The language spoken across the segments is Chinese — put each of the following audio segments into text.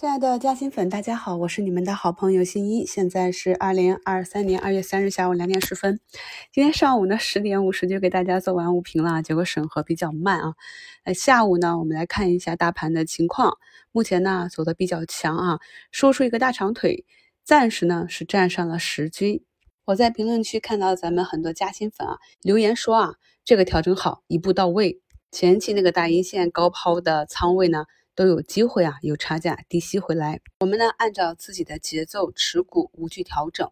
亲爱的嘉兴粉，大家好，我是你们的好朋友新一。现在是二零二三年二月三日下午两点十分。今天上午呢十点五十就给大家做完午评了，结果审核比较慢啊。呃，下午呢我们来看一下大盘的情况，目前呢走的比较强啊，收出一个大长腿，暂时呢是站上了十均。我在评论区看到咱们很多嘉兴粉啊留言说啊，这个调整好，一步到位。前期那个大阴线高抛的仓位呢？都有机会啊，有差价低吸回来。我们呢，按照自己的节奏持股，无惧调整。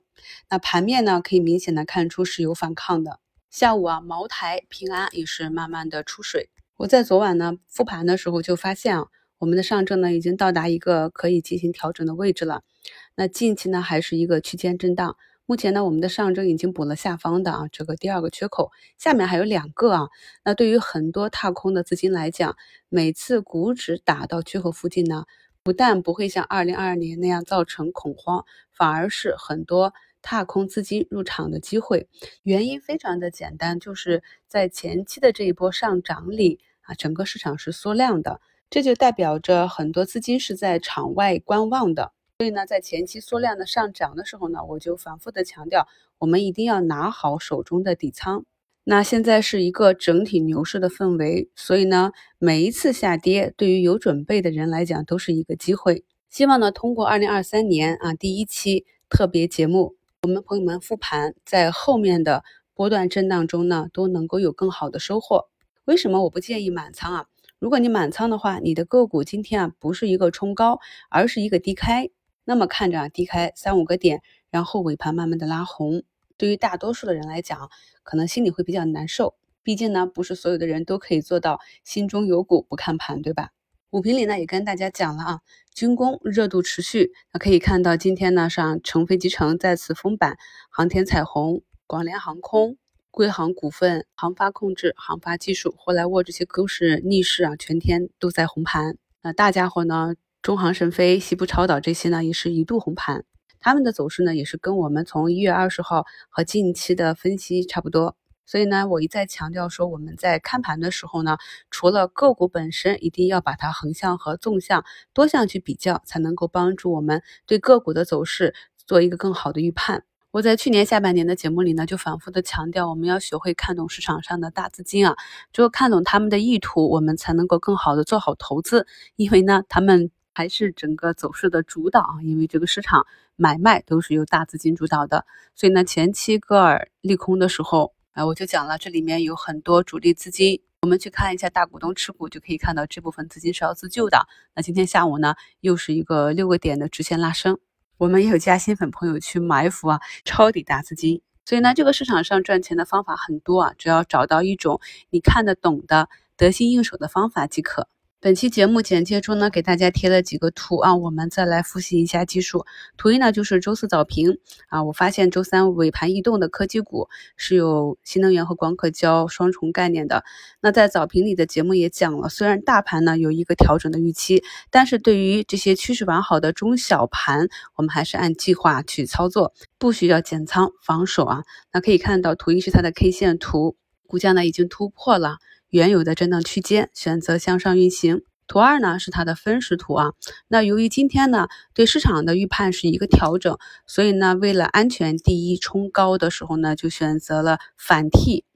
那盘面呢，可以明显的看出是有反抗的。下午啊，茅台、平安也是慢慢的出水。我在昨晚呢复盘的时候就发现啊，我们的上证呢已经到达一个可以进行调整的位置了。那近期呢还是一个区间震荡。目前呢，我们的上证已经补了下方的啊这个第二个缺口，下面还有两个啊。那对于很多踏空的资金来讲，每次股指打到缺口附近呢，不但不会像二零二二年那样造成恐慌，反而是很多踏空资金入场的机会。原因非常的简单，就是在前期的这一波上涨里啊，整个市场是缩量的，这就代表着很多资金是在场外观望的。所以呢，在前期缩量的上涨的时候呢，我就反复的强调，我们一定要拿好手中的底仓。那现在是一个整体牛市的氛围，所以呢，每一次下跌对于有准备的人来讲都是一个机会。希望呢，通过二零二三年啊第一期特别节目，我们朋友们复盘，在后面的波段震荡中呢，都能够有更好的收获。为什么我不建议满仓啊？如果你满仓的话，你的个股今天啊不是一个冲高，而是一个低开。那么看着啊低开三五个点，然后尾盘慢慢的拉红，对于大多数的人来讲，可能心里会比较难受。毕竟呢，不是所有的人都可以做到心中有股不看盘，对吧？五评里呢也跟大家讲了啊，军工热度持续，那可以看到今天呢上成飞集成再次封板，航天彩虹、广联航空、贵航股份、航发控制、航发技术、霍莱沃这些都是逆势啊，全天都在红盘。那大家伙呢？中航神飞、西部超导这些呢，也是一度红盘，他们的走势呢，也是跟我们从一月二十号和近期的分析差不多。所以呢，我一再强调说，我们在看盘的时候呢，除了个股本身，一定要把它横向和纵向多项去比较，才能够帮助我们对个股的走势做一个更好的预判。我在去年下半年的节目里呢，就反复的强调，我们要学会看懂市场上的大资金啊，只有看懂他们的意图，我们才能够更好的做好投资，因为呢，他们。还是整个走势的主导啊，因为这个市场买卖都是由大资金主导的，所以呢，前期戈尔利空的时候，啊，我就讲了，这里面有很多主力资金，我们去看一下大股东持股，就可以看到这部分资金是要自救的。那今天下午呢，又是一个六个点的直线拉升，我们也有加新粉朋友去埋伏啊，抄底大资金，所以呢，这个市场上赚钱的方法很多啊，只要找到一种你看得懂的、得心应手的方法即可。本期节目简介中呢，给大家贴了几个图啊，我们再来复习一下技术。图一呢就是周四早评啊，我发现周三尾盘异动的科技股是有新能源和光刻胶双重概念的。那在早评里的节目也讲了，虽然大盘呢有一个调整的预期，但是对于这些趋势完好的中小盘，我们还是按计划去操作，不需要减仓防守啊。那可以看到图一是它的 K 线图，股价呢已经突破了。原有的震荡区间，选择向上运行。图二呢是它的分时图啊。那由于今天呢对市场的预判是一个调整，所以呢为了安全第一，冲高的时候呢就选择了反替。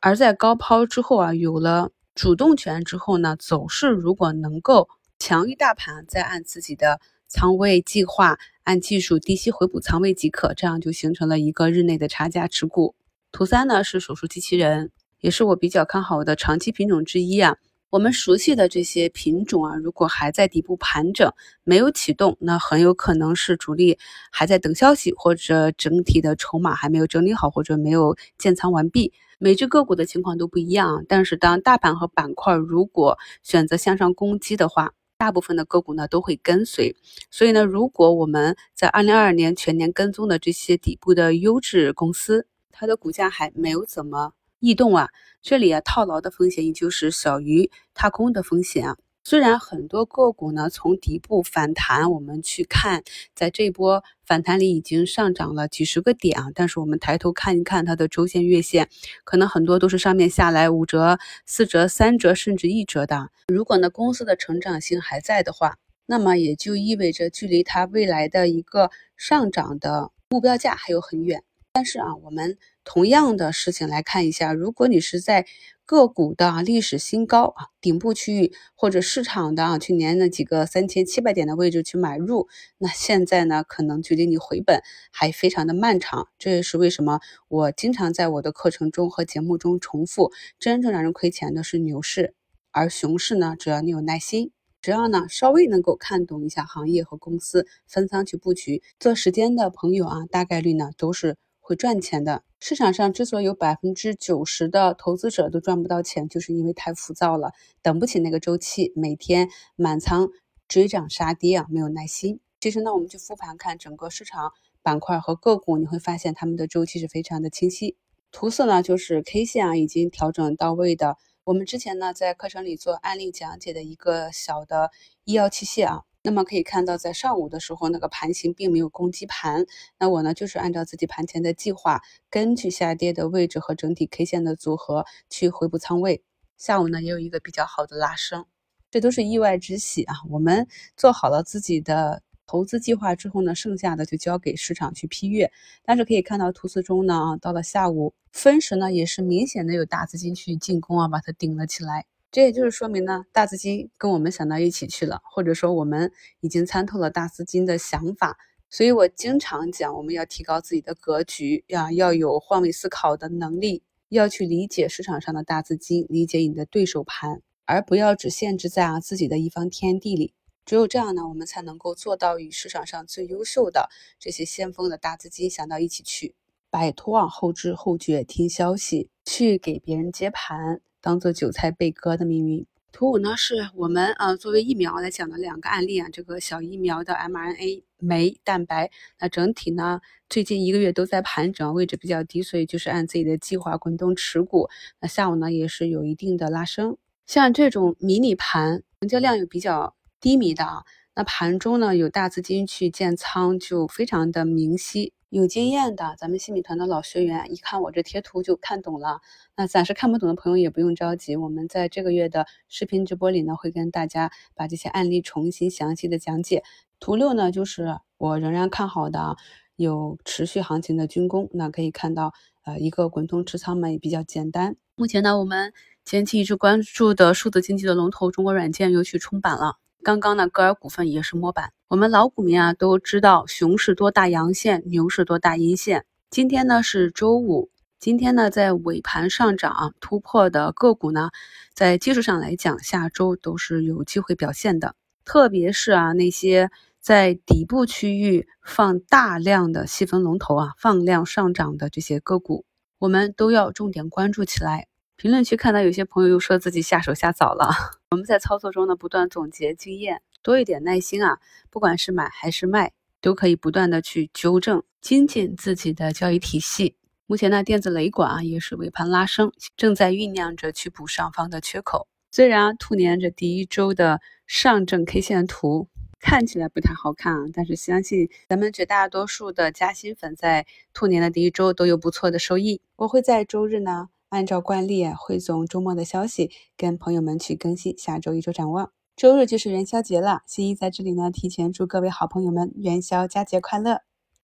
而在高抛之后啊，有了主动权之后呢，走势如果能够强于大盘，再按自己的仓位计划，按技术低吸回补仓位即可，这样就形成了一个日内的差价持股。图三呢是手术机器人。也是我比较看好的长期品种之一啊。我们熟悉的这些品种啊，如果还在底部盘整，没有启动，那很有可能是主力还在等消息，或者整体的筹码还没有整理好，或者没有建仓完毕。每只个股的情况都不一样，但是当大盘和板块如果选择向上攻击的话，大部分的个股呢都会跟随。所以呢，如果我们在二零二二年全年跟踪的这些底部的优质公司，它的股价还没有怎么。异动啊，这里啊套牢的风险也就是小于踏空的风险啊。虽然很多个股呢从底部反弹，我们去看，在这波反弹里已经上涨了几十个点啊，但是我们抬头看一看它的周线、月线，可能很多都是上面下来五折、四折、三折甚至一折的。如果呢公司的成长性还在的话，那么也就意味着距离它未来的一个上涨的目标价还有很远。但是啊，我们同样的事情来看一下，如果你是在个股的历史新高啊顶部区域，或者市场的啊去年那几个三千七百点的位置去买入，那现在呢，可能距离你回本还非常的漫长。这也是为什么我经常在我的课程中和节目中重复：真正让人亏钱的是牛市，而熊市呢，只要你有耐心。只要呢稍微能够看懂一下行业和公司，分仓去布局，做时间的朋友啊，大概率呢都是会赚钱的。市场上之所以有百分之九十的投资者都赚不到钱，就是因为太浮躁了，等不起那个周期，每天满仓追涨杀跌啊，没有耐心。其实呢，我们去复盘看整个市场板块和个股，你会发现它们的周期是非常的清晰。图色呢就是 K 线啊，已经调整到位的。我们之前呢，在课程里做案例讲解的一个小的医药器械啊，那么可以看到，在上午的时候，那个盘形并没有攻击盘，那我呢就是按照自己盘前的计划，根据下跌的位置和整体 K 线的组合去回补仓位。下午呢也有一个比较好的拉升，这都是意外之喜啊！我们做好了自己的。投资计划之后呢，剩下的就交给市场去批阅。但是可以看到图四中呢，到了下午分时呢，也是明显的有大资金去进攻啊，把它顶了起来。这也就是说明呢，大资金跟我们想到一起去了，或者说我们已经参透了大资金的想法。所以我经常讲，我们要提高自己的格局呀，要有换位思考的能力，要去理解市场上的大资金，理解你的对手盘，而不要只限制在啊自己的一方天地里。只有这样呢，我们才能够做到与市场上最优秀的这些先锋的大资金想到一起去，摆脱啊后知后觉听消息，去给别人接盘，当做韭菜被割的命运。图五呢，是我们啊作为疫苗来讲的两个案例啊，这个小疫苗的 mRNA 酶蛋白，那整体呢最近一个月都在盘整，位置比较低，所以就是按自己的计划滚动持股。那下午呢也是有一定的拉升，像这种迷你盘，成交量又比较。低迷的啊，那盘中呢有大资金去建仓，就非常的明晰。有经验的咱们新米团的老学员，一看我这贴图就看懂了。那暂时看不懂的朋友也不用着急，我们在这个月的视频直播里呢，会跟大家把这些案例重新详细的讲解。图六呢，就是我仍然看好的，有持续行情的军工。那可以看到，呃，一个滚动持仓嘛也比较简单。目前呢，我们前期一直关注的数字经济的龙头中国软件又去冲板了。刚刚呢，歌尔股份也是摸板。我们老股民啊都知道，熊市多大阳线，牛市多大阴线。今天呢是周五，今天呢在尾盘上涨突破的个股呢，在技术上来讲，下周都是有机会表现的。特别是啊那些在底部区域放大量的细分龙头啊，放量上涨的这些个股，我们都要重点关注起来。评论区看到有些朋友又说自己下手下早了。我们在操作中呢，不断总结经验，多一点耐心啊。不管是买还是卖，都可以不断的去纠正、精进自己的交易体系。目前呢，电子雷管啊也是尾盘拉升，正在酝酿着去补上方的缺口。虽然兔年这第一周的上证 K 线图看起来不太好看啊，但是相信咱们绝大多数的加薪粉在兔年的第一周都有不错的收益。我会在周日呢。按照惯例，汇总周末的消息，跟朋友们去更新下周一周展望。周日就是元宵节了，新一在这里呢，提前祝各位好朋友们元宵佳节快乐。